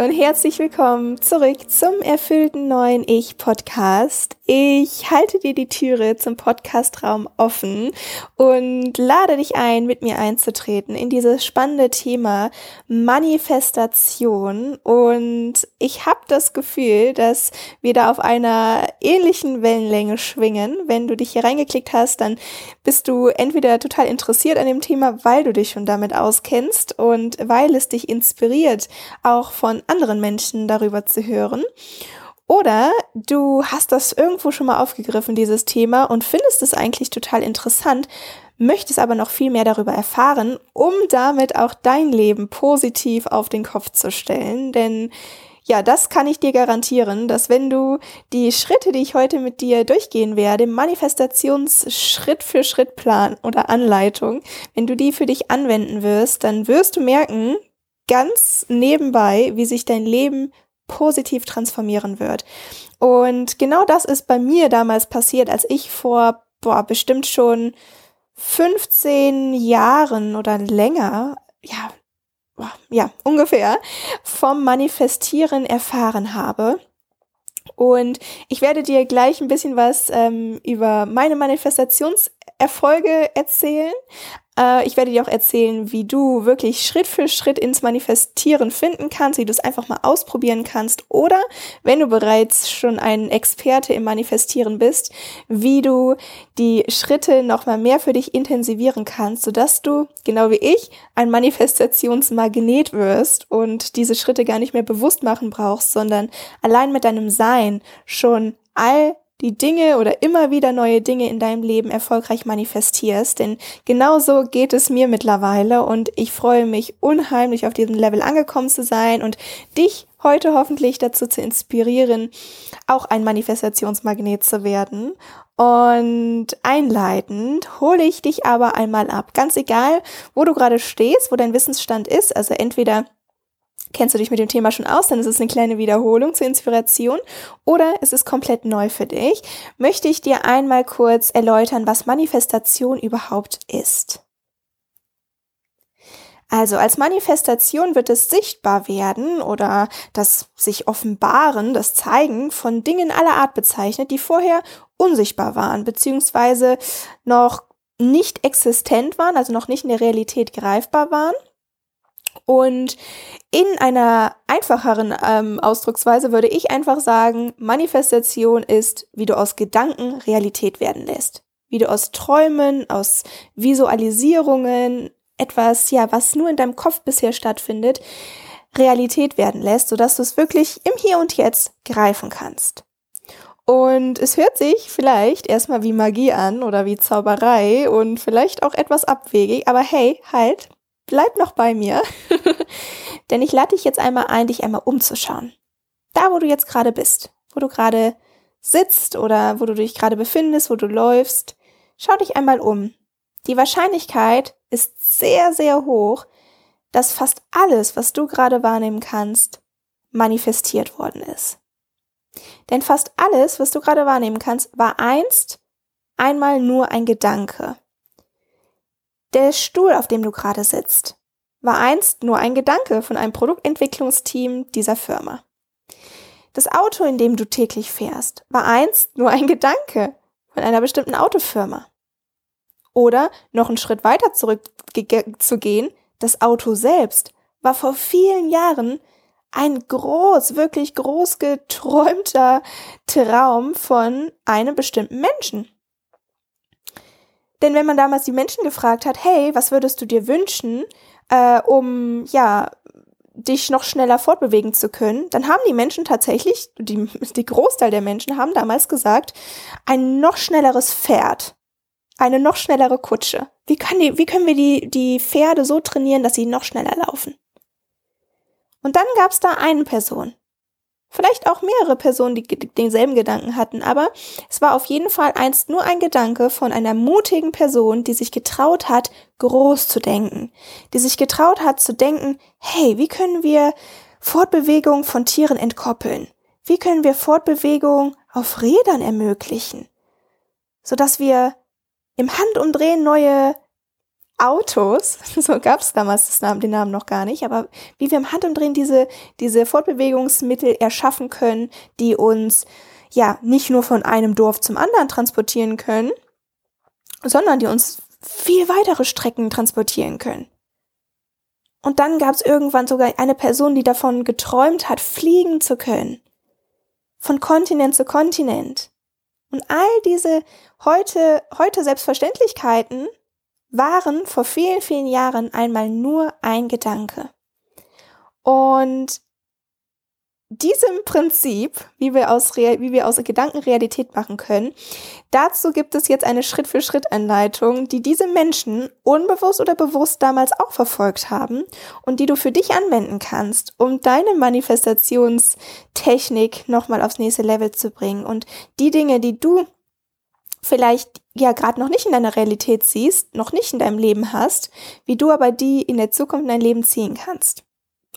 Und herzlich willkommen zurück zum erfüllten neuen Ich Podcast. Ich halte dir die Türe zum Podcastraum offen und lade dich ein, mit mir einzutreten in dieses spannende Thema Manifestation. Und ich habe das Gefühl, dass wir da auf einer ähnlichen Wellenlänge schwingen. Wenn du dich hier reingeklickt hast, dann bist du entweder total interessiert an dem Thema, weil du dich schon damit auskennst und weil es dich inspiriert, auch von anderen Menschen darüber zu hören. Oder du hast das irgendwo schon mal aufgegriffen, dieses Thema, und findest es eigentlich total interessant, möchtest aber noch viel mehr darüber erfahren, um damit auch dein Leben positiv auf den Kopf zu stellen. Denn ja, das kann ich dir garantieren, dass wenn du die Schritte, die ich heute mit dir durchgehen werde, Manifestations-Schritt für Schritt Plan oder Anleitung, wenn du die für dich anwenden wirst, dann wirst du merken, ganz nebenbei, wie sich dein Leben positiv transformieren wird. Und genau das ist bei mir damals passiert, als ich vor, boah, bestimmt schon 15 Jahren oder länger, ja, boah, ja, ungefähr, vom Manifestieren erfahren habe. Und ich werde dir gleich ein bisschen was ähm, über meine Manifestationserfolge erzählen. Äh, ich werde dir auch erzählen, wie du wirklich Schritt für Schritt ins Manifestieren finden kannst, wie du es einfach mal ausprobieren kannst. Oder wenn du bereits schon ein Experte im Manifestieren bist, wie du die Schritte noch mal mehr für dich intensivieren kannst, sodass du, genau wie ich, ein Manifestationsmagnet wirst und diese Schritte gar nicht mehr bewusst machen brauchst, sondern allein mit deinem Sein schon all die Dinge oder immer wieder neue Dinge in deinem Leben erfolgreich manifestierst. Denn genauso geht es mir mittlerweile und ich freue mich unheimlich auf diesem Level angekommen zu sein und dich heute hoffentlich dazu zu inspirieren, auch ein Manifestationsmagnet zu werden. Und einleitend hole ich dich aber einmal ab. Ganz egal, wo du gerade stehst, wo dein Wissensstand ist, also entweder Kennst du dich mit dem Thema schon aus, dann ist es eine kleine Wiederholung zur Inspiration oder es ist komplett neu für dich, möchte ich dir einmal kurz erläutern, was Manifestation überhaupt ist. Also als Manifestation wird es sichtbar werden oder das sich offenbaren, das Zeigen von Dingen aller Art bezeichnet, die vorher unsichtbar waren, beziehungsweise noch nicht existent waren, also noch nicht in der Realität greifbar waren. Und in einer einfacheren ähm, Ausdrucksweise würde ich einfach sagen, Manifestation ist, wie du aus Gedanken Realität werden lässt. Wie du aus Träumen, aus Visualisierungen, etwas, ja, was nur in deinem Kopf bisher stattfindet, Realität werden lässt, sodass du es wirklich im Hier und Jetzt greifen kannst. Und es hört sich vielleicht erstmal wie Magie an oder wie Zauberei und vielleicht auch etwas abwegig, aber hey, halt, bleib noch bei mir, denn ich lade dich jetzt einmal ein, dich einmal umzuschauen. Da, wo du jetzt gerade bist, wo du gerade sitzt oder wo du dich gerade befindest, wo du läufst, schau dich einmal um. Die Wahrscheinlichkeit ist sehr, sehr hoch, dass fast alles, was du gerade wahrnehmen kannst, manifestiert worden ist. Denn fast alles, was du gerade wahrnehmen kannst, war einst einmal nur ein Gedanke. Der Stuhl, auf dem du gerade sitzt, war einst nur ein Gedanke von einem Produktentwicklungsteam dieser Firma. Das Auto, in dem du täglich fährst, war einst nur ein Gedanke von einer bestimmten Autofirma. Oder noch einen Schritt weiter zurück zu gehen, das Auto selbst war vor vielen Jahren ein groß, wirklich groß geträumter Traum von einem bestimmten Menschen. Denn wenn man damals die Menschen gefragt hat, hey, was würdest du dir wünschen, äh, um ja dich noch schneller fortbewegen zu können, dann haben die Menschen tatsächlich, die, die Großteil der Menschen haben damals gesagt, ein noch schnelleres Pferd, eine noch schnellere Kutsche. Wie, kann die, wie können wir die, die Pferde so trainieren, dass sie noch schneller laufen? Und dann gab es da eine Person, Vielleicht auch mehrere Personen, die denselben Gedanken hatten, aber es war auf jeden Fall einst nur ein Gedanke von einer mutigen Person, die sich getraut hat, groß zu denken, die sich getraut hat zu denken, hey, wie können wir Fortbewegung von Tieren entkoppeln? Wie können wir Fortbewegung auf Rädern ermöglichen? Sodass wir im Handumdrehen neue Autos, so gab es damals Namen, den Namen noch gar nicht, aber wie wir im Handumdrehen diese, diese Fortbewegungsmittel erschaffen können, die uns ja nicht nur von einem Dorf zum anderen transportieren können, sondern die uns viel weitere Strecken transportieren können. Und dann gab es irgendwann sogar eine Person, die davon geträumt hat, fliegen zu können. Von Kontinent zu Kontinent. Und all diese heute, heute Selbstverständlichkeiten waren vor vielen, vielen Jahren einmal nur ein Gedanke. Und diesem Prinzip, wie wir aus, wie wir aus Gedanken Realität machen können, dazu gibt es jetzt eine Schritt-für-Schritt-Anleitung, die diese Menschen unbewusst oder bewusst damals auch verfolgt haben und die du für dich anwenden kannst, um deine Manifestationstechnik nochmal aufs nächste Level zu bringen und die Dinge, die du vielleicht ja gerade noch nicht in deiner Realität siehst, noch nicht in deinem Leben hast, wie du aber die in der Zukunft in dein Leben ziehen kannst.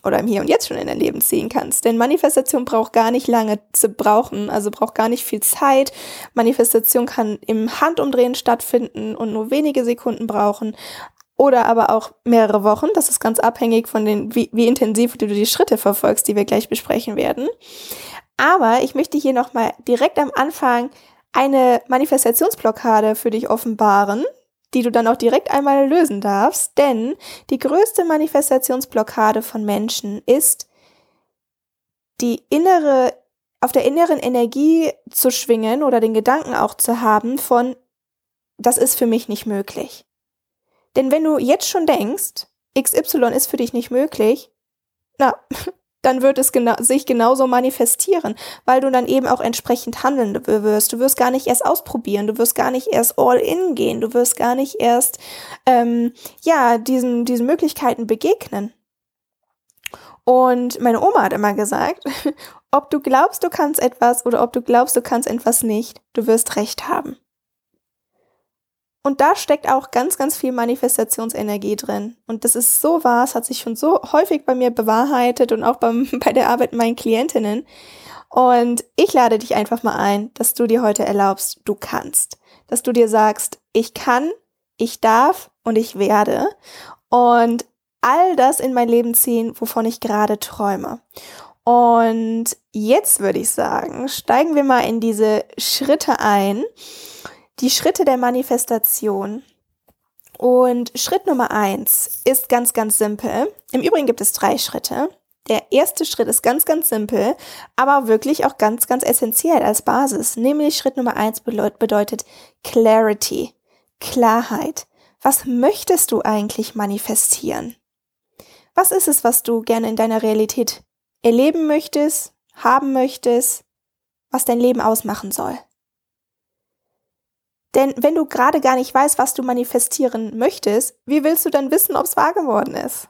Oder im Hier und Jetzt schon in dein Leben ziehen kannst. Denn Manifestation braucht gar nicht lange zu brauchen, also braucht gar nicht viel Zeit. Manifestation kann im Handumdrehen stattfinden und nur wenige Sekunden brauchen. Oder aber auch mehrere Wochen. Das ist ganz abhängig von den, wie, wie intensiv du die Schritte verfolgst, die wir gleich besprechen werden. Aber ich möchte hier nochmal direkt am Anfang eine Manifestationsblockade für dich offenbaren, die du dann auch direkt einmal lösen darfst, denn die größte Manifestationsblockade von Menschen ist, die innere, auf der inneren Energie zu schwingen oder den Gedanken auch zu haben von, das ist für mich nicht möglich. Denn wenn du jetzt schon denkst, XY ist für dich nicht möglich, na, dann wird es gena sich genauso manifestieren, weil du dann eben auch entsprechend handeln wirst. Du wirst gar nicht erst ausprobieren, du wirst gar nicht erst all in gehen, du wirst gar nicht erst ähm, ja diesen diesen Möglichkeiten begegnen. Und meine Oma hat immer gesagt, ob du glaubst, du kannst etwas oder ob du glaubst, du kannst etwas nicht, du wirst recht haben. Und da steckt auch ganz, ganz viel Manifestationsenergie drin. Und das ist so wahr, es hat sich schon so häufig bei mir bewahrheitet und auch beim, bei der Arbeit meinen Klientinnen. Und ich lade dich einfach mal ein, dass du dir heute erlaubst, du kannst. Dass du dir sagst, ich kann, ich darf und ich werde. Und all das in mein Leben ziehen, wovon ich gerade träume. Und jetzt würde ich sagen, steigen wir mal in diese Schritte ein die Schritte der Manifestation. Und Schritt Nummer eins ist ganz, ganz simpel. Im Übrigen gibt es drei Schritte. Der erste Schritt ist ganz, ganz simpel, aber wirklich auch ganz, ganz essentiell als Basis. Nämlich Schritt Nummer eins bedeutet Clarity, Klarheit. Was möchtest du eigentlich manifestieren? Was ist es, was du gerne in deiner Realität erleben möchtest, haben möchtest, was dein Leben ausmachen soll? Denn wenn du gerade gar nicht weißt, was du manifestieren möchtest, wie willst du dann wissen, ob es wahr geworden ist?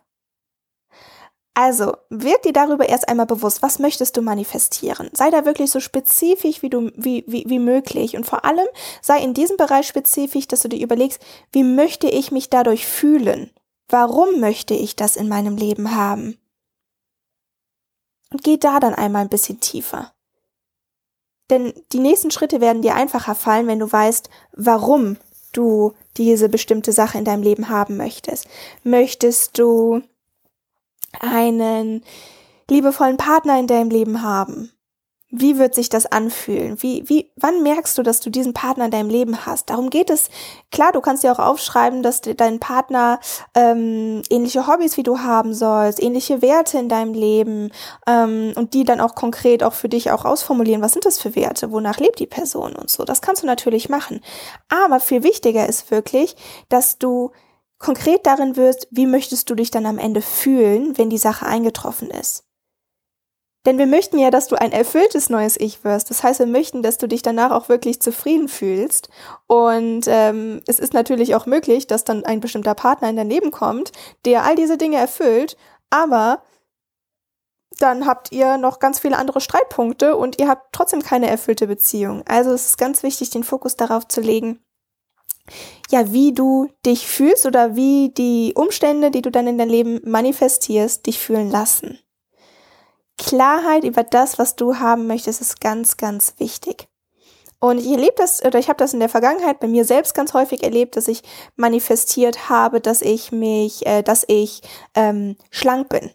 Also, wird dir darüber erst einmal bewusst, was möchtest du manifestieren? Sei da wirklich so spezifisch wie, du, wie, wie, wie möglich. Und vor allem sei in diesem Bereich spezifisch, dass du dir überlegst, wie möchte ich mich dadurch fühlen? Warum möchte ich das in meinem Leben haben? Und geh da dann einmal ein bisschen tiefer. Denn die nächsten Schritte werden dir einfacher fallen, wenn du weißt, warum du diese bestimmte Sache in deinem Leben haben möchtest. Möchtest du einen liebevollen Partner in deinem Leben haben? Wie wird sich das anfühlen? Wie, wie, wann merkst du, dass du diesen Partner in deinem Leben hast? Darum geht es. Klar, du kannst dir auch aufschreiben, dass dein Partner ähm, ähnliche Hobbys wie du haben sollst, ähnliche Werte in deinem Leben ähm, und die dann auch konkret auch für dich auch ausformulieren. Was sind das für Werte? Wonach lebt die Person und so? Das kannst du natürlich machen. Aber viel wichtiger ist wirklich, dass du konkret darin wirst, wie möchtest du dich dann am Ende fühlen, wenn die Sache eingetroffen ist. Denn wir möchten ja, dass du ein erfülltes neues Ich wirst. Das heißt, wir möchten, dass du dich danach auch wirklich zufrieden fühlst. Und ähm, es ist natürlich auch möglich, dass dann ein bestimmter Partner in dein Leben kommt, der all diese Dinge erfüllt, aber dann habt ihr noch ganz viele andere Streitpunkte und ihr habt trotzdem keine erfüllte Beziehung. Also es ist ganz wichtig, den Fokus darauf zu legen, ja, wie du dich fühlst oder wie die Umstände, die du dann in dein Leben manifestierst, dich fühlen lassen. Klarheit über das, was du haben möchtest, ist ganz, ganz wichtig. Und ich erlebe das, oder ich habe das in der Vergangenheit bei mir selbst ganz häufig erlebt, dass ich manifestiert habe, dass ich mich, äh, dass ich ähm, schlank bin.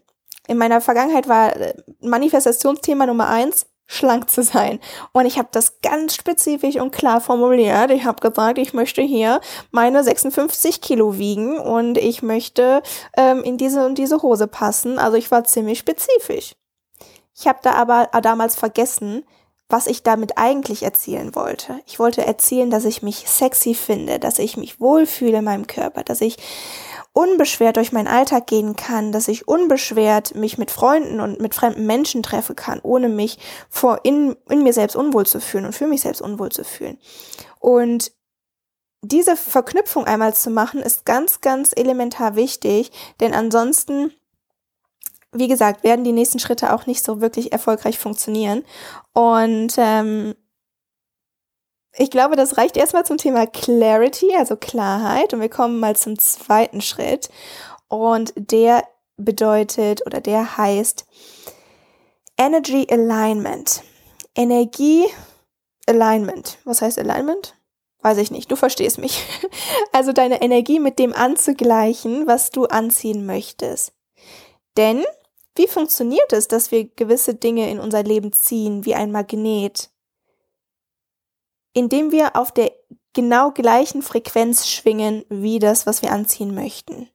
In meiner Vergangenheit war äh, Manifestationsthema Nummer eins, schlank zu sein. Und ich habe das ganz spezifisch und klar formuliert. Ich habe gesagt, ich möchte hier meine 56 Kilo wiegen und ich möchte ähm, in diese und diese Hose passen. Also ich war ziemlich spezifisch. Ich habe da aber damals vergessen, was ich damit eigentlich erzielen wollte. Ich wollte erzählen, dass ich mich sexy finde, dass ich mich wohlfühle in meinem Körper, dass ich unbeschwert durch meinen Alltag gehen kann, dass ich unbeschwert mich mit Freunden und mit fremden Menschen treffen kann, ohne mich vor in, in mir selbst unwohl zu fühlen und für mich selbst unwohl zu fühlen. Und diese Verknüpfung einmal zu machen, ist ganz, ganz elementar wichtig, denn ansonsten wie gesagt, werden die nächsten Schritte auch nicht so wirklich erfolgreich funktionieren. Und ähm, ich glaube, das reicht erstmal zum Thema Clarity, also Klarheit. Und wir kommen mal zum zweiten Schritt. Und der bedeutet oder der heißt Energy Alignment. Energie Alignment. Was heißt Alignment? Weiß ich nicht, du verstehst mich. Also deine Energie mit dem anzugleichen, was du anziehen möchtest. Denn wie funktioniert es, dass wir gewisse Dinge in unser Leben ziehen, wie ein Magnet? Indem wir auf der genau gleichen Frequenz schwingen wie das, was wir anziehen möchten.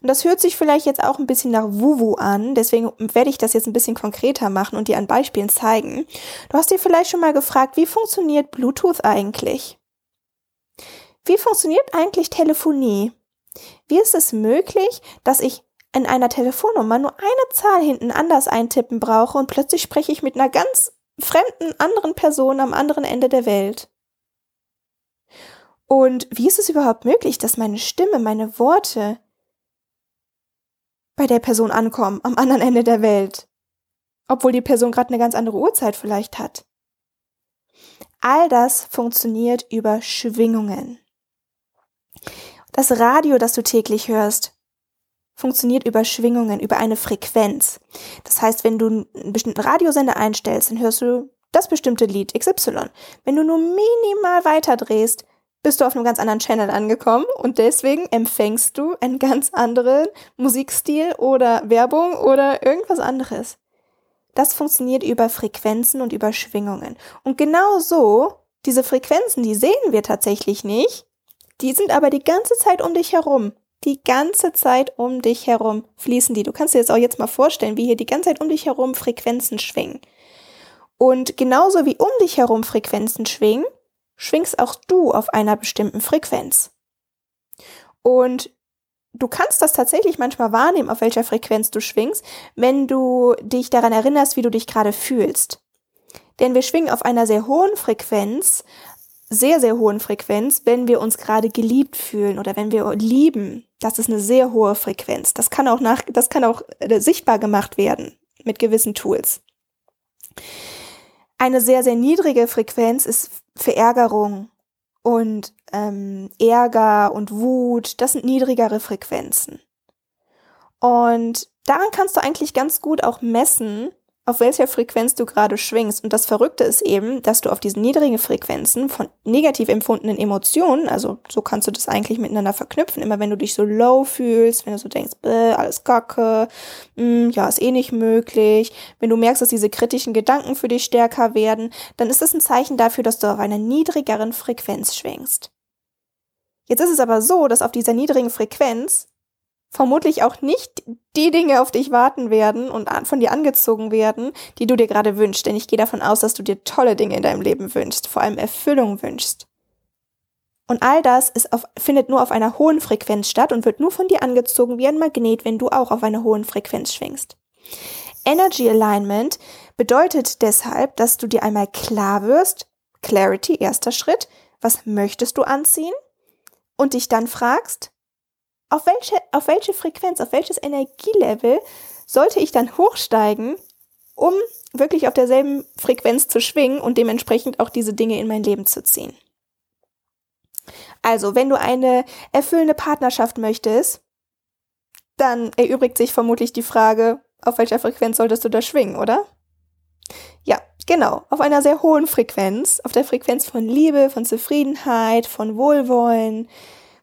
Und das hört sich vielleicht jetzt auch ein bisschen nach Wuwu an, deswegen werde ich das jetzt ein bisschen konkreter machen und dir an Beispielen zeigen. Du hast dir vielleicht schon mal gefragt, wie funktioniert Bluetooth eigentlich? Wie funktioniert eigentlich Telefonie? Wie ist es möglich, dass ich in einer Telefonnummer nur eine Zahl hinten anders eintippen brauche und plötzlich spreche ich mit einer ganz fremden anderen Person am anderen Ende der Welt. Und wie ist es überhaupt möglich, dass meine Stimme, meine Worte bei der Person ankommen, am anderen Ende der Welt? Obwohl die Person gerade eine ganz andere Uhrzeit vielleicht hat. All das funktioniert über Schwingungen. Das Radio, das du täglich hörst, funktioniert über Schwingungen, über eine Frequenz. Das heißt, wenn du einen bestimmten Radiosender einstellst, dann hörst du das bestimmte Lied XY. Wenn du nur minimal weiter drehst, bist du auf einem ganz anderen Channel angekommen und deswegen empfängst du einen ganz anderen Musikstil oder Werbung oder irgendwas anderes. Das funktioniert über Frequenzen und über Schwingungen. Und genau so, diese Frequenzen, die sehen wir tatsächlich nicht, die sind aber die ganze Zeit um dich herum die ganze Zeit um dich herum fließen die. Du kannst dir jetzt auch jetzt mal vorstellen, wie hier die ganze Zeit um dich herum Frequenzen schwingen. Und genauso wie um dich herum Frequenzen schwingen, schwingst auch du auf einer bestimmten Frequenz. Und du kannst das tatsächlich manchmal wahrnehmen, auf welcher Frequenz du schwingst, wenn du dich daran erinnerst, wie du dich gerade fühlst. Denn wir schwingen auf einer sehr hohen Frequenz, sehr, sehr hohen Frequenz, wenn wir uns gerade geliebt fühlen oder wenn wir lieben. Das ist eine sehr hohe Frequenz. Das kann auch nach, das kann auch äh, sichtbar gemacht werden mit gewissen Tools. Eine sehr, sehr niedrige Frequenz ist Verärgerung und ähm, Ärger und Wut. Das sind niedrigere Frequenzen. Und daran kannst du eigentlich ganz gut auch messen, auf welcher Frequenz du gerade schwingst. Und das Verrückte ist eben, dass du auf diesen niedrigen Frequenzen von negativ empfundenen Emotionen, also so kannst du das eigentlich miteinander verknüpfen, immer wenn du dich so low fühlst, wenn du so denkst, alles kacke, mh, hm, ja, ist eh nicht möglich, wenn du merkst, dass diese kritischen Gedanken für dich stärker werden, dann ist das ein Zeichen dafür, dass du auf einer niedrigeren Frequenz schwingst. Jetzt ist es aber so, dass auf dieser niedrigen Frequenz vermutlich auch nicht die Dinge auf dich warten werden und von dir angezogen werden, die du dir gerade wünschst. Denn ich gehe davon aus, dass du dir tolle Dinge in deinem Leben wünschst, vor allem Erfüllung wünschst. Und all das auf, findet nur auf einer hohen Frequenz statt und wird nur von dir angezogen wie ein Magnet, wenn du auch auf einer hohen Frequenz schwingst. Energy Alignment bedeutet deshalb, dass du dir einmal klar wirst, Clarity, erster Schritt, was möchtest du anziehen? Und dich dann fragst, auf welche, auf welche Frequenz, auf welches Energielevel sollte ich dann hochsteigen, um wirklich auf derselben Frequenz zu schwingen und dementsprechend auch diese Dinge in mein Leben zu ziehen. Also, wenn du eine erfüllende Partnerschaft möchtest, dann erübrigt sich vermutlich die Frage, auf welcher Frequenz solltest du da schwingen, oder? Ja, Genau, auf einer sehr hohen Frequenz, auf der Frequenz von Liebe, von Zufriedenheit, von Wohlwollen,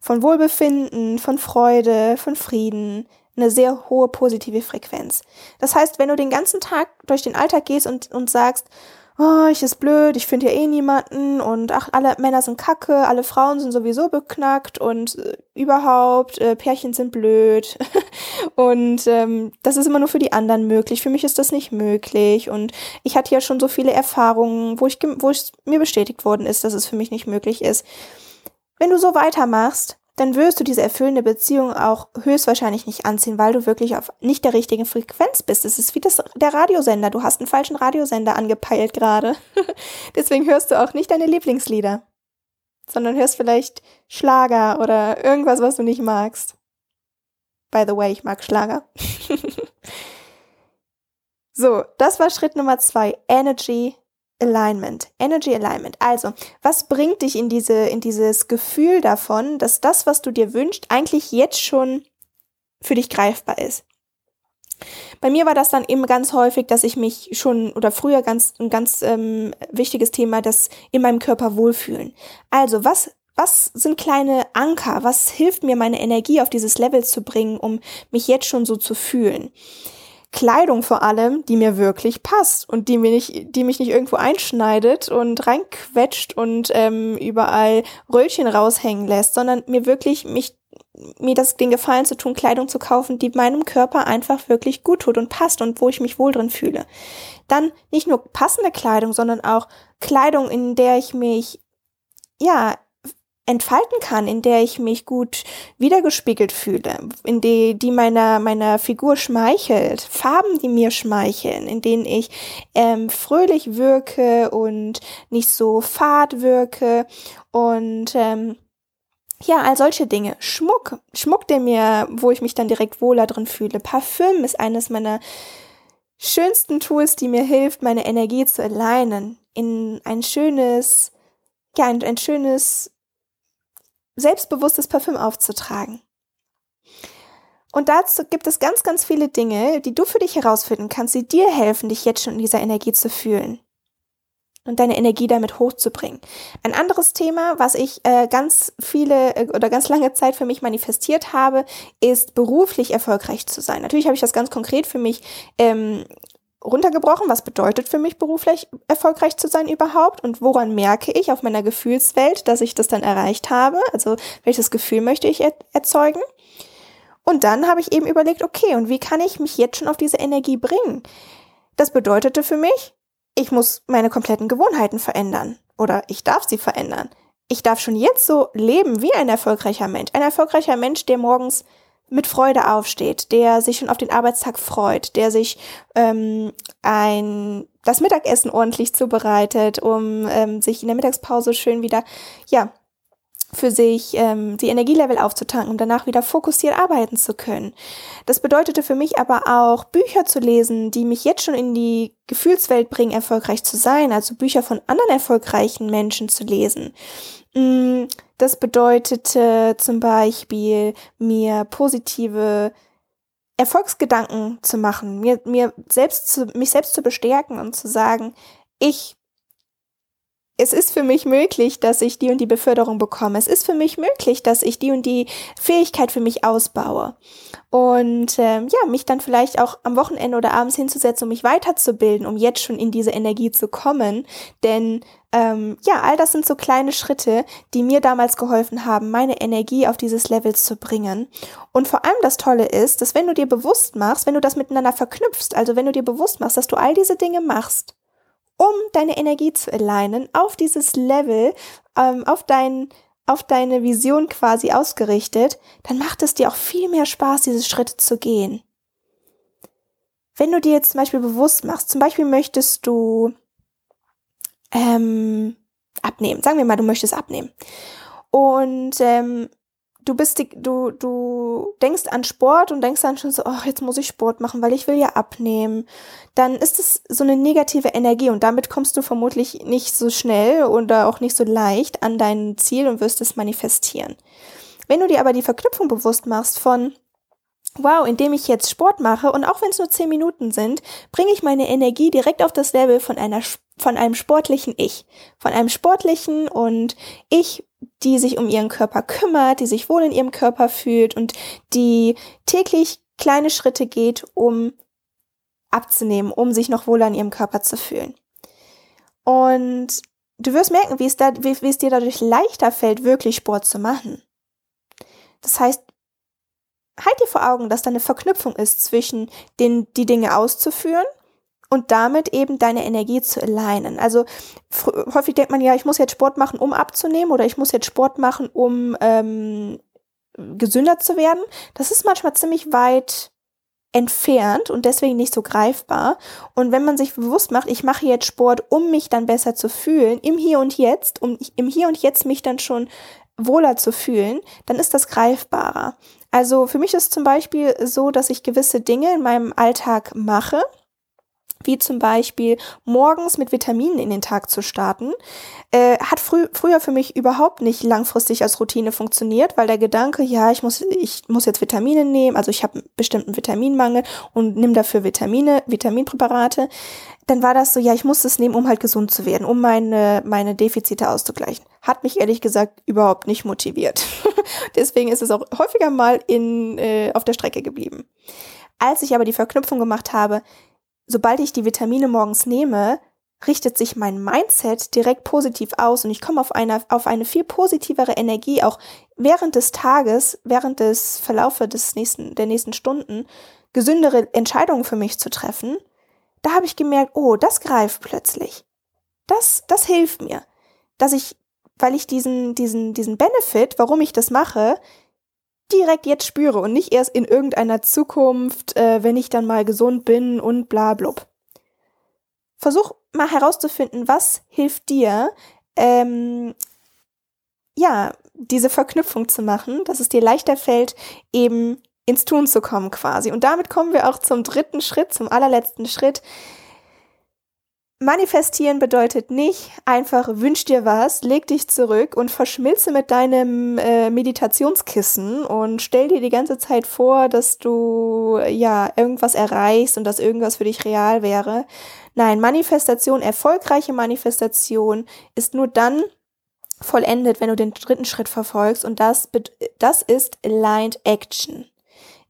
von Wohlbefinden, von Freude, von Frieden, eine sehr hohe positive Frequenz. Das heißt, wenn du den ganzen Tag durch den Alltag gehst und, und sagst, oh, ich ist blöd, ich finde ja eh niemanden und ach, alle Männer sind kacke, alle Frauen sind sowieso beknackt und äh, überhaupt, äh, Pärchen sind blöd und ähm, das ist immer nur für die anderen möglich, für mich ist das nicht möglich und ich hatte ja schon so viele Erfahrungen, wo ich, wo ich mir bestätigt worden ist, dass es für mich nicht möglich ist. Wenn du so weitermachst, dann wirst du diese erfüllende Beziehung auch höchstwahrscheinlich nicht anziehen, weil du wirklich auf nicht der richtigen Frequenz bist. Es ist wie das, der Radiosender. Du hast einen falschen Radiosender angepeilt gerade. Deswegen hörst du auch nicht deine Lieblingslieder, sondern hörst vielleicht Schlager oder irgendwas, was du nicht magst. By the way, ich mag Schlager. so, das war Schritt Nummer zwei. Energy Alignment, Energy Alignment. Also, was bringt dich in diese, in dieses Gefühl davon, dass das, was du dir wünschst, eigentlich jetzt schon für dich greifbar ist? Bei mir war das dann eben ganz häufig, dass ich mich schon oder früher ganz ein ganz ähm, wichtiges Thema, das in meinem Körper wohlfühlen. Also was was sind kleine Anker? Was hilft mir, meine Energie auf dieses Level zu bringen, um mich jetzt schon so zu fühlen? Kleidung vor allem, die mir wirklich passt und die mir nicht, die mich nicht irgendwo einschneidet und reinquetscht und ähm, überall Röllchen raushängen lässt, sondern mir wirklich mich mir das den Gefallen zu tun, Kleidung zu kaufen, die meinem Körper einfach wirklich gut tut und passt und wo ich mich wohl drin fühle. Dann nicht nur passende Kleidung, sondern auch Kleidung, in der ich mich ja entfalten kann, in der ich mich gut wiedergespiegelt fühle, in die, die meiner, meiner Figur schmeichelt, Farben, die mir schmeicheln, in denen ich ähm, fröhlich wirke und nicht so fad wirke und ähm, ja, all solche Dinge. Schmuck, Schmuck, der mir, wo ich mich dann direkt wohler drin fühle. Parfüm ist eines meiner schönsten Tools, die mir hilft, meine Energie zu alignen in ein schönes, ja, ein, ein schönes selbstbewusstes Parfüm aufzutragen. Und dazu gibt es ganz, ganz viele Dinge, die du für dich herausfinden kannst, die dir helfen, dich jetzt schon in dieser Energie zu fühlen und deine Energie damit hochzubringen. Ein anderes Thema, was ich äh, ganz viele äh, oder ganz lange Zeit für mich manifestiert habe, ist beruflich erfolgreich zu sein. Natürlich habe ich das ganz konkret für mich ähm, runtergebrochen, was bedeutet für mich beruflich erfolgreich zu sein überhaupt und woran merke ich auf meiner Gefühlswelt, dass ich das dann erreicht habe? Also welches Gefühl möchte ich er erzeugen? Und dann habe ich eben überlegt, okay, und wie kann ich mich jetzt schon auf diese Energie bringen? Das bedeutete für mich, ich muss meine kompletten Gewohnheiten verändern oder ich darf sie verändern. Ich darf schon jetzt so leben wie ein erfolgreicher Mensch. Ein erfolgreicher Mensch, der morgens mit Freude aufsteht, der sich schon auf den Arbeitstag freut, der sich ähm, ein das Mittagessen ordentlich zubereitet, um ähm, sich in der Mittagspause schön wieder ja für sich ähm, die Energielevel aufzutanken, um danach wieder fokussiert arbeiten zu können. Das bedeutete für mich aber auch, Bücher zu lesen, die mich jetzt schon in die Gefühlswelt bringen, erfolgreich zu sein, also Bücher von anderen erfolgreichen Menschen zu lesen. Mm, das bedeutete zum Beispiel, mir positive Erfolgsgedanken zu machen, mir, mir selbst zu, mich selbst zu bestärken und zu sagen, ich es ist für mich möglich, dass ich die und die Beförderung bekomme. Es ist für mich möglich, dass ich die und die Fähigkeit für mich ausbaue. Und ähm, ja, mich dann vielleicht auch am Wochenende oder abends hinzusetzen, um mich weiterzubilden, um jetzt schon in diese Energie zu kommen. Denn ähm, ja, all das sind so kleine Schritte, die mir damals geholfen haben, meine Energie auf dieses Level zu bringen. Und vor allem das Tolle ist, dass wenn du dir bewusst machst, wenn du das miteinander verknüpfst, also wenn du dir bewusst machst, dass du all diese Dinge machst, um deine Energie zu alignen, auf dieses Level, ähm, auf dein auf deine Vision quasi ausgerichtet, dann macht es dir auch viel mehr Spaß, diese Schritte zu gehen. Wenn du dir jetzt zum Beispiel bewusst machst, zum Beispiel möchtest du ähm, abnehmen, sagen wir mal, du möchtest abnehmen. Und ähm, du bist, die, du, du denkst an Sport und denkst dann schon so, oh, jetzt muss ich Sport machen, weil ich will ja abnehmen. Dann ist es so eine negative Energie und damit kommst du vermutlich nicht so schnell oder auch nicht so leicht an dein Ziel und wirst es manifestieren. Wenn du dir aber die Verknüpfung bewusst machst von, wow, indem ich jetzt Sport mache und auch wenn es nur zehn Minuten sind, bringe ich meine Energie direkt auf das Level von einer von einem sportlichen Ich, von einem sportlichen und Ich, die sich um ihren Körper kümmert, die sich wohl in ihrem Körper fühlt und die täglich kleine Schritte geht, um abzunehmen, um sich noch wohler in ihrem Körper zu fühlen. Und du wirst merken, wie es, da, wie, wie es dir dadurch leichter fällt, wirklich Sport zu machen. Das heißt, halt dir vor Augen, dass da eine Verknüpfung ist zwischen den, die Dinge auszuführen und damit eben deine Energie zu alignen. Also häufig denkt man ja, ich muss jetzt Sport machen, um abzunehmen oder ich muss jetzt Sport machen, um ähm, gesünder zu werden. Das ist manchmal ziemlich weit entfernt und deswegen nicht so greifbar. Und wenn man sich bewusst macht, ich mache jetzt Sport, um mich dann besser zu fühlen, im Hier und Jetzt, um im Hier und Jetzt mich dann schon wohler zu fühlen, dann ist das greifbarer. Also für mich ist zum Beispiel so, dass ich gewisse Dinge in meinem Alltag mache, wie zum Beispiel morgens mit Vitaminen in den Tag zu starten, äh, hat frü früher für mich überhaupt nicht langfristig als Routine funktioniert, weil der Gedanke, ja, ich muss, ich muss jetzt Vitamine nehmen, also ich habe einen bestimmten Vitaminmangel und nimm dafür Vitamine, Vitaminpräparate, dann war das so, ja, ich muss das nehmen, um halt gesund zu werden, um meine, meine Defizite auszugleichen. Hat mich ehrlich gesagt überhaupt nicht motiviert. Deswegen ist es auch häufiger mal in, äh, auf der Strecke geblieben. Als ich aber die Verknüpfung gemacht habe, sobald ich die Vitamine morgens nehme, richtet sich mein Mindset direkt positiv aus und ich komme auf eine, auf eine viel positivere Energie, auch während des Tages, während des Verlaufe des nächsten, der nächsten Stunden, gesündere Entscheidungen für mich zu treffen. Da habe ich gemerkt, oh, das greift plötzlich. Das, das hilft mir, dass ich, weil ich diesen, diesen, diesen Benefit, warum ich das mache, direkt jetzt spüre und nicht erst in irgendeiner Zukunft, äh, wenn ich dann mal gesund bin und bla blub. Versuch mal herauszufinden, was hilft dir, ähm, ja, diese Verknüpfung zu machen, dass es dir leichter fällt, eben ins Tun zu kommen quasi. Und damit kommen wir auch zum dritten Schritt, zum allerletzten Schritt, Manifestieren bedeutet nicht einfach wünsch dir was, leg dich zurück und verschmilze mit deinem äh, Meditationskissen und stell dir die ganze Zeit vor, dass du ja irgendwas erreichst und dass irgendwas für dich real wäre. Nein, Manifestation, erfolgreiche Manifestation ist nur dann vollendet, wenn du den dritten Schritt verfolgst und das, das ist Aligned Action.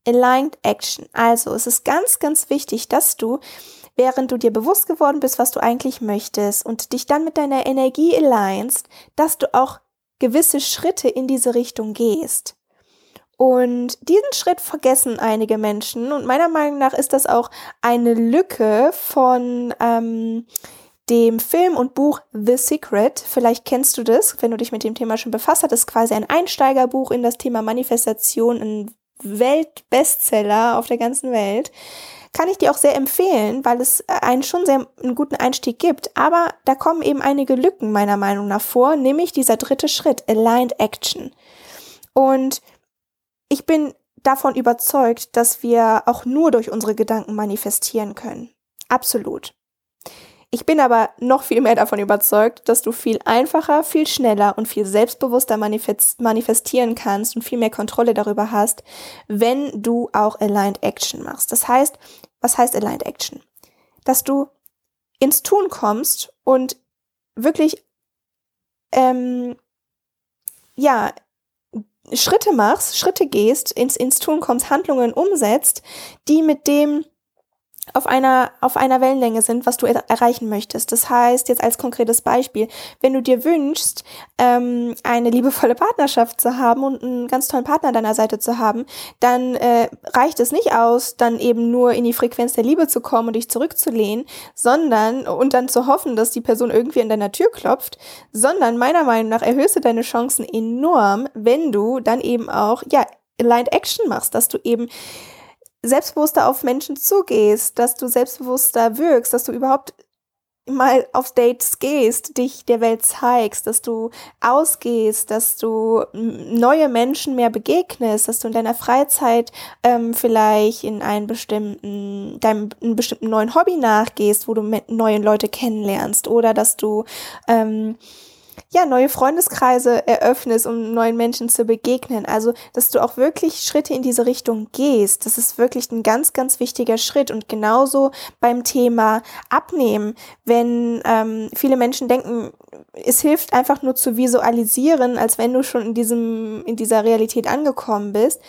Aligned Action. Also, es ist ganz, ganz wichtig, dass du während du dir bewusst geworden bist, was du eigentlich möchtest und dich dann mit deiner Energie alignst, dass du auch gewisse Schritte in diese Richtung gehst. Und diesen Schritt vergessen einige Menschen und meiner Meinung nach ist das auch eine Lücke von ähm, dem Film und Buch The Secret. Vielleicht kennst du das, wenn du dich mit dem Thema schon befasst hast. Das ist quasi ein Einsteigerbuch in das Thema Manifestation, ein Weltbestseller auf der ganzen Welt kann ich dir auch sehr empfehlen, weil es äh, einen schon sehr einen guten Einstieg gibt. Aber da kommen eben einige Lücken meiner Meinung nach vor, nämlich dieser dritte Schritt, Aligned Action. Und ich bin davon überzeugt, dass wir auch nur durch unsere Gedanken manifestieren können. Absolut. Ich bin aber noch viel mehr davon überzeugt, dass du viel einfacher, viel schneller und viel selbstbewusster manifestieren kannst und viel mehr Kontrolle darüber hast, wenn du auch Aligned Action machst. Das heißt, was heißt Aligned Action? Dass du ins Tun kommst und wirklich, ähm, ja, Schritte machst, Schritte gehst, ins, ins Tun kommst, Handlungen umsetzt, die mit dem auf einer, auf einer Wellenlänge sind, was du er erreichen möchtest. Das heißt, jetzt als konkretes Beispiel, wenn du dir wünschst, ähm, eine liebevolle Partnerschaft zu haben und einen ganz tollen Partner an deiner Seite zu haben, dann äh, reicht es nicht aus, dann eben nur in die Frequenz der Liebe zu kommen und dich zurückzulehnen, sondern und dann zu hoffen, dass die Person irgendwie an deiner Tür klopft, sondern meiner Meinung nach erhöhst du deine Chancen enorm, wenn du dann eben auch, ja, Aligned Action machst, dass du eben selbstbewusster auf Menschen zugehst, dass du selbstbewusster wirkst, dass du überhaupt mal auf Dates gehst, dich der Welt zeigst, dass du ausgehst, dass du neue Menschen mehr begegnest, dass du in deiner Freizeit ähm, vielleicht in einen bestimmten, deinem einen bestimmten neuen Hobby nachgehst, wo du mit neuen Leute kennenlernst oder dass du ähm, ja, neue Freundeskreise eröffnest, um neuen Menschen zu begegnen. Also, dass du auch wirklich Schritte in diese Richtung gehst. Das ist wirklich ein ganz, ganz wichtiger Schritt. Und genauso beim Thema Abnehmen, wenn ähm, viele Menschen denken, es hilft einfach nur zu visualisieren, als wenn du schon in diesem, in dieser Realität angekommen bist.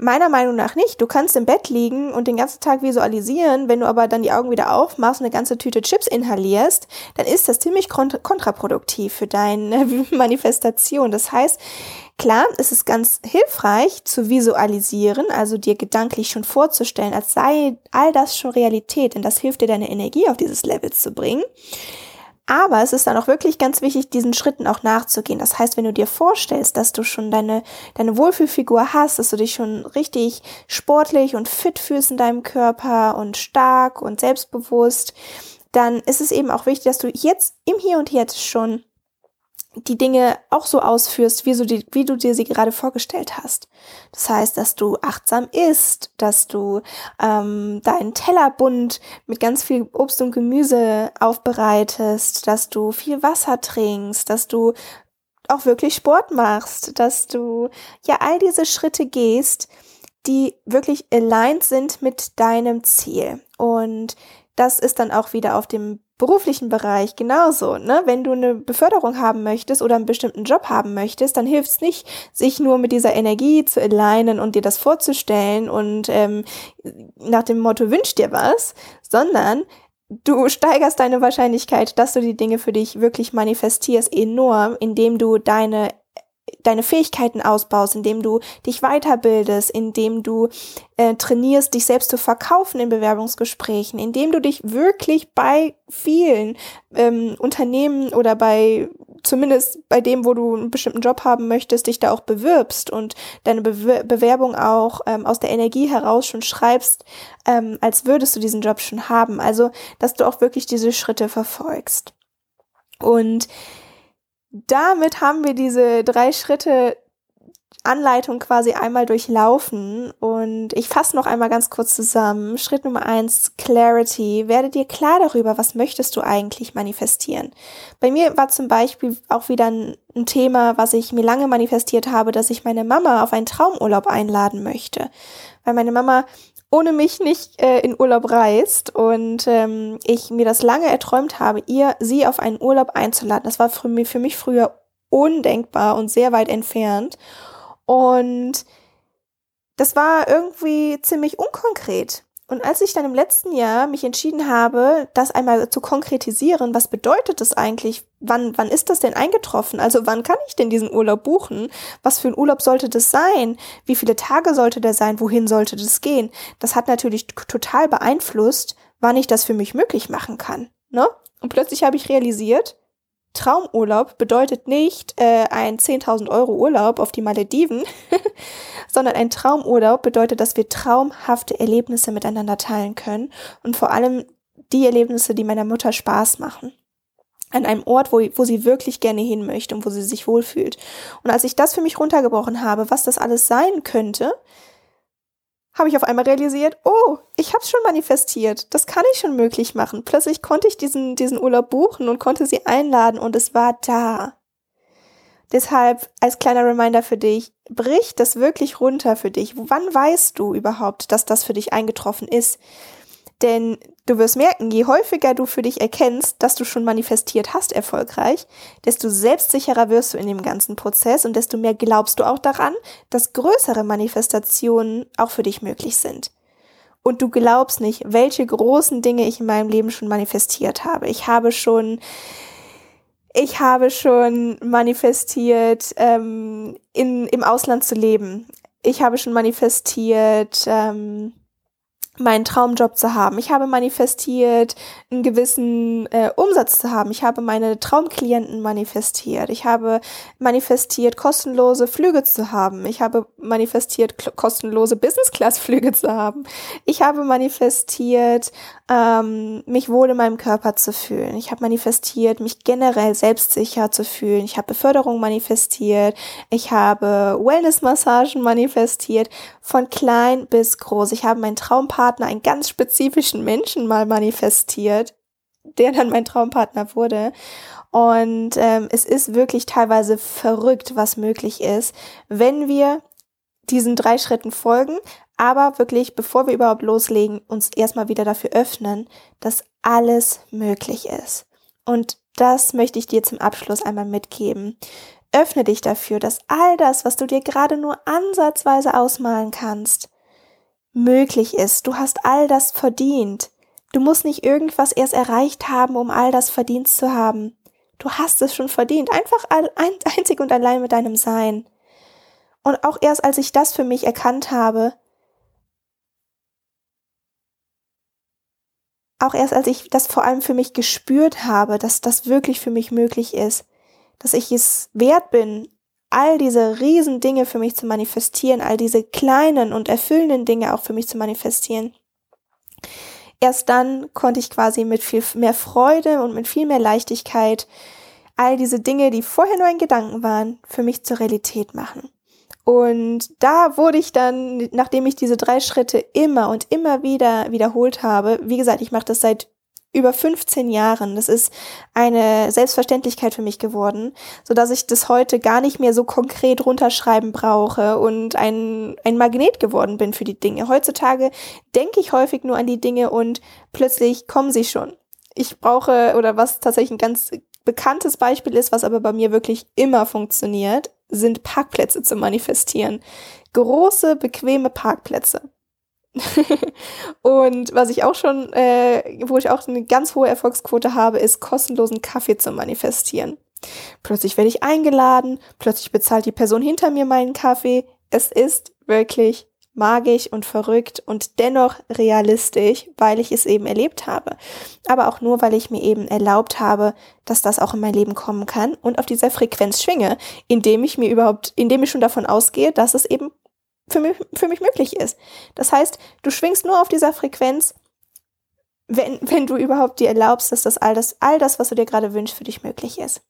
Meiner Meinung nach nicht. Du kannst im Bett liegen und den ganzen Tag visualisieren, wenn du aber dann die Augen wieder aufmachst und eine ganze Tüte Chips inhalierst, dann ist das ziemlich kontraproduktiv für deine Manifestation. Das heißt, klar, es ist ganz hilfreich zu visualisieren, also dir gedanklich schon vorzustellen, als sei all das schon Realität, denn das hilft dir, deine Energie auf dieses Level zu bringen. Aber es ist dann auch wirklich ganz wichtig, diesen Schritten auch nachzugehen. Das heißt, wenn du dir vorstellst, dass du schon deine, deine Wohlfühlfigur hast, dass du dich schon richtig sportlich und fit fühlst in deinem Körper und stark und selbstbewusst, dann ist es eben auch wichtig, dass du jetzt im Hier und Jetzt schon die Dinge auch so ausführst, wie, so die, wie du dir sie gerade vorgestellt hast. Das heißt, dass du achtsam isst, dass du ähm, deinen Teller bunt mit ganz viel Obst und Gemüse aufbereitest, dass du viel Wasser trinkst, dass du auch wirklich Sport machst, dass du ja all diese Schritte gehst, die wirklich aligned sind mit deinem Ziel. Und das ist dann auch wieder auf dem beruflichen Bereich genauso. Ne? Wenn du eine Beförderung haben möchtest oder einen bestimmten Job haben möchtest, dann hilft es nicht, sich nur mit dieser Energie zu alignen und dir das vorzustellen und ähm, nach dem Motto wünsch dir was, sondern du steigerst deine Wahrscheinlichkeit, dass du die Dinge für dich wirklich manifestierst, enorm, indem du deine deine Fähigkeiten ausbaust, indem du dich weiterbildest, indem du äh, trainierst, dich selbst zu verkaufen in Bewerbungsgesprächen, indem du dich wirklich bei vielen ähm, Unternehmen oder bei zumindest bei dem, wo du einen bestimmten Job haben möchtest, dich da auch bewirbst und deine Bewer Bewerbung auch ähm, aus der Energie heraus schon schreibst, ähm, als würdest du diesen Job schon haben. Also, dass du auch wirklich diese Schritte verfolgst. Und damit haben wir diese drei Schritte Anleitung quasi einmal durchlaufen und ich fasse noch einmal ganz kurz zusammen. Schritt Nummer eins, Clarity. Werde dir klar darüber, was möchtest du eigentlich manifestieren. Bei mir war zum Beispiel auch wieder ein, Thema, was ich mir lange manifestiert habe, dass ich meine Mama auf einen Traumurlaub einladen möchte. Weil meine Mama ohne mich nicht äh, in Urlaub reist und ähm, ich mir das lange erträumt habe, ihr sie auf einen Urlaub einzuladen. Das war für mich, für mich früher undenkbar und sehr weit entfernt. Und das war irgendwie ziemlich unkonkret. Und als ich dann im letzten Jahr mich entschieden habe, das einmal zu konkretisieren, was bedeutet das eigentlich? Wann, wann ist das denn eingetroffen? Also wann kann ich denn diesen Urlaub buchen? Was für ein Urlaub sollte das sein? Wie viele Tage sollte der sein? Wohin sollte das gehen? Das hat natürlich total beeinflusst, wann ich das für mich möglich machen kann. Ne? Und plötzlich habe ich realisiert, Traumurlaub bedeutet nicht äh, ein 10.000 Euro Urlaub auf die Malediven, sondern ein Traumurlaub bedeutet, dass wir traumhafte Erlebnisse miteinander teilen können und vor allem die Erlebnisse, die meiner Mutter Spaß machen. An einem Ort, wo, wo sie wirklich gerne hin möchte und wo sie sich wohlfühlt. Und als ich das für mich runtergebrochen habe, was das alles sein könnte, habe ich auf einmal realisiert, oh, ich habe es schon manifestiert. Das kann ich schon möglich machen. Plötzlich konnte ich diesen, diesen Urlaub buchen und konnte sie einladen und es war da. Deshalb als kleiner Reminder für dich, brich das wirklich runter für dich. Wann weißt du überhaupt, dass das für dich eingetroffen ist? Denn du wirst merken, je häufiger du für dich erkennst, dass du schon manifestiert hast erfolgreich, desto selbstsicherer wirst du in dem ganzen Prozess und desto mehr glaubst du auch daran, dass größere Manifestationen auch für dich möglich sind. Und du glaubst nicht, welche großen Dinge ich in meinem Leben schon manifestiert habe. Ich habe schon ich habe schon manifestiert, ähm, in, im Ausland zu leben. Ich habe schon manifestiert, ähm, meinen Traumjob zu haben. Ich habe manifestiert, einen gewissen äh, Umsatz zu haben. Ich habe meine Traumklienten manifestiert. Ich habe manifestiert, kostenlose Flüge zu haben. Ich habe manifestiert, kostenlose Business-Class-Flüge zu haben. Ich habe manifestiert, ähm, mich wohl in meinem Körper zu fühlen. Ich habe manifestiert, mich generell selbstsicher zu fühlen. Ich habe Beförderung manifestiert. Ich habe Wellness-Massagen manifestiert. Von klein bis groß. Ich habe meinen Traumpartner, einen ganz spezifischen Menschen mal manifestiert, der dann mein Traumpartner wurde. Und ähm, es ist wirklich teilweise verrückt, was möglich ist, wenn wir diesen drei Schritten folgen, aber wirklich, bevor wir überhaupt loslegen, uns erstmal wieder dafür öffnen, dass alles möglich ist. Und das möchte ich dir zum Abschluss einmal mitgeben. Öffne dich dafür, dass all das, was du dir gerade nur ansatzweise ausmalen kannst, möglich ist. Du hast all das verdient. Du musst nicht irgendwas erst erreicht haben, um all das verdient zu haben. Du hast es schon verdient, einfach einzig und allein mit deinem Sein. Und auch erst als ich das für mich erkannt habe, auch erst als ich das vor allem für mich gespürt habe, dass das wirklich für mich möglich ist, dass ich es wert bin, all diese riesen Dinge für mich zu manifestieren, all diese kleinen und erfüllenden Dinge auch für mich zu manifestieren. Erst dann konnte ich quasi mit viel mehr Freude und mit viel mehr Leichtigkeit all diese Dinge, die vorher nur ein Gedanken waren, für mich zur Realität machen. Und da wurde ich dann, nachdem ich diese drei Schritte immer und immer wieder wiederholt habe, wie gesagt, ich mache das seit über 15 Jahren. Das ist eine Selbstverständlichkeit für mich geworden, so dass ich das heute gar nicht mehr so konkret runterschreiben brauche und ein, ein Magnet geworden bin für die Dinge. Heutzutage denke ich häufig nur an die Dinge und plötzlich kommen sie schon. Ich brauche, oder was tatsächlich ein ganz bekanntes Beispiel ist, was aber bei mir wirklich immer funktioniert, sind Parkplätze zu manifestieren. Große, bequeme Parkplätze. und was ich auch schon, äh, wo ich auch eine ganz hohe Erfolgsquote habe, ist kostenlosen Kaffee zu manifestieren. Plötzlich werde ich eingeladen, plötzlich bezahlt die Person hinter mir meinen Kaffee. Es ist wirklich magisch und verrückt und dennoch realistisch, weil ich es eben erlebt habe. Aber auch nur, weil ich mir eben erlaubt habe, dass das auch in mein Leben kommen kann und auf dieser Frequenz schwinge, indem ich mir überhaupt, indem ich schon davon ausgehe, dass es eben für mich, für mich möglich ist. Das heißt, du schwingst nur auf dieser Frequenz, wenn, wenn du überhaupt dir erlaubst, dass das all das, all das, was du dir gerade wünschst, für dich möglich ist.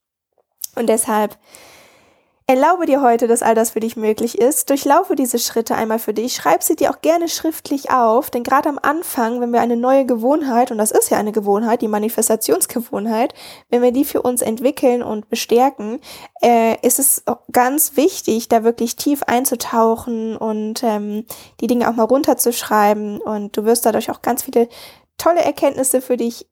Und deshalb Erlaube dir heute, dass all das für dich möglich ist. Durchlaufe diese Schritte einmal für dich. Schreib sie dir auch gerne schriftlich auf, denn gerade am Anfang, wenn wir eine neue Gewohnheit, und das ist ja eine Gewohnheit, die Manifestationsgewohnheit, wenn wir die für uns entwickeln und bestärken, äh, ist es ganz wichtig, da wirklich tief einzutauchen und ähm, die Dinge auch mal runterzuschreiben. Und du wirst dadurch auch ganz viele tolle Erkenntnisse für dich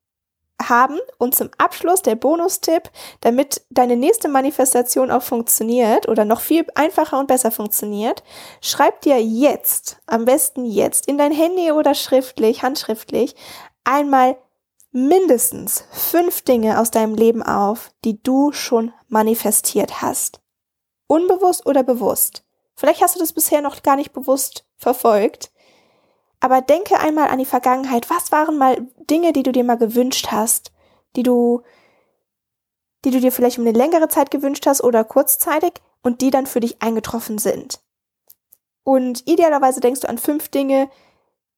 haben. Und zum Abschluss der Bonustipp, damit deine nächste Manifestation auch funktioniert oder noch viel einfacher und besser funktioniert, schreib dir jetzt, am besten jetzt, in dein Handy oder schriftlich, handschriftlich, einmal mindestens fünf Dinge aus deinem Leben auf, die du schon manifestiert hast. Unbewusst oder bewusst. Vielleicht hast du das bisher noch gar nicht bewusst verfolgt. Aber denke einmal an die Vergangenheit. Was waren mal Dinge, die du dir mal gewünscht hast, die du, die du dir vielleicht um eine längere Zeit gewünscht hast oder kurzzeitig und die dann für dich eingetroffen sind? Und idealerweise denkst du an fünf Dinge,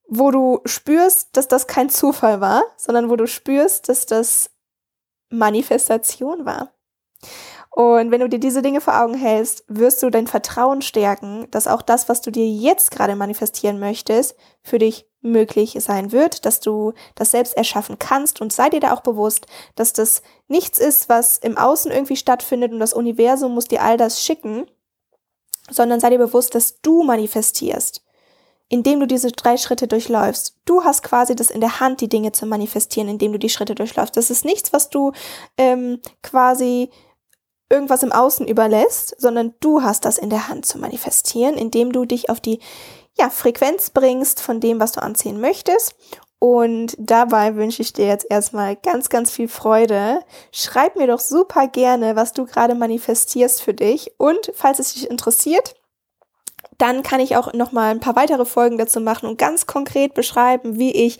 wo du spürst, dass das kein Zufall war, sondern wo du spürst, dass das Manifestation war. Und wenn du dir diese Dinge vor Augen hältst, wirst du dein Vertrauen stärken, dass auch das, was du dir jetzt gerade manifestieren möchtest, für dich möglich sein wird, dass du das selbst erschaffen kannst und sei dir da auch bewusst, dass das nichts ist, was im Außen irgendwie stattfindet und das Universum muss dir all das schicken, sondern sei dir bewusst, dass du manifestierst, indem du diese drei Schritte durchläufst. Du hast quasi das in der Hand, die Dinge zu manifestieren, indem du die Schritte durchläufst. Das ist nichts, was du ähm, quasi irgendwas im Außen überlässt, sondern du hast das in der Hand zu manifestieren, indem du dich auf die ja, Frequenz bringst von dem, was du anziehen möchtest. Und dabei wünsche ich dir jetzt erstmal ganz, ganz viel Freude. Schreib mir doch super gerne, was du gerade manifestierst für dich. Und falls es dich interessiert, dann kann ich auch noch mal ein paar weitere Folgen dazu machen und ganz konkret beschreiben, wie ich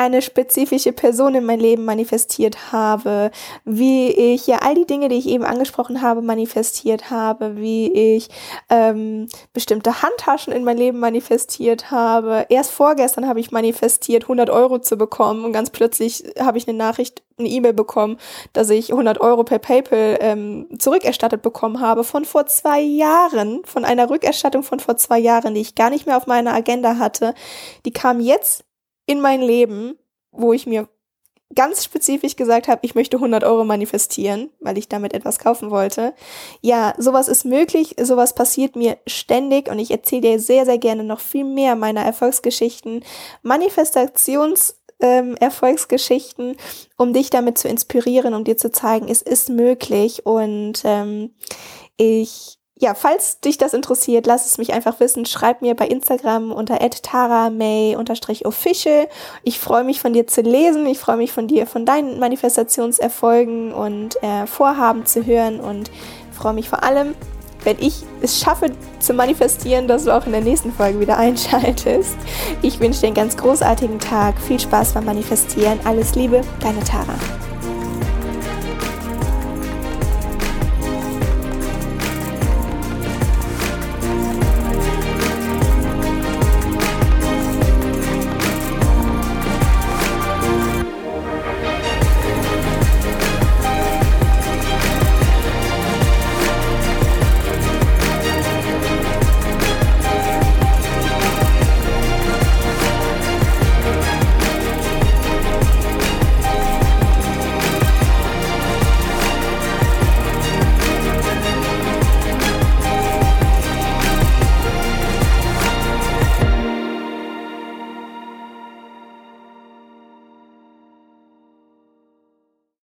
eine spezifische Person in mein Leben manifestiert habe, wie ich ja all die Dinge, die ich eben angesprochen habe, manifestiert habe, wie ich ähm, bestimmte Handtaschen in mein Leben manifestiert habe. Erst vorgestern habe ich manifestiert, 100 Euro zu bekommen und ganz plötzlich habe ich eine Nachricht, eine E-Mail bekommen, dass ich 100 Euro per PayPal ähm, zurückerstattet bekommen habe von vor zwei Jahren, von einer Rückerstattung von vor zwei Jahren, die ich gar nicht mehr auf meiner Agenda hatte. Die kam jetzt in mein Leben, wo ich mir ganz spezifisch gesagt habe, ich möchte 100 Euro manifestieren, weil ich damit etwas kaufen wollte. Ja, sowas ist möglich, sowas passiert mir ständig und ich erzähle dir sehr, sehr gerne noch viel mehr meiner Erfolgsgeschichten, Manifestations- ähm, um dich damit zu inspirieren, um dir zu zeigen, es ist möglich und ähm, ich ja, falls dich das interessiert, lass es mich einfach wissen. Schreib mir bei Instagram unter taramay-official. Ich freue mich von dir zu lesen. Ich freue mich von dir, von deinen Manifestationserfolgen und äh, Vorhaben zu hören und freue mich vor allem, wenn ich es schaffe zu manifestieren, dass du auch in der nächsten Folge wieder einschaltest. Ich wünsche dir einen ganz großartigen Tag. Viel Spaß beim Manifestieren. Alles Liebe, deine Tara.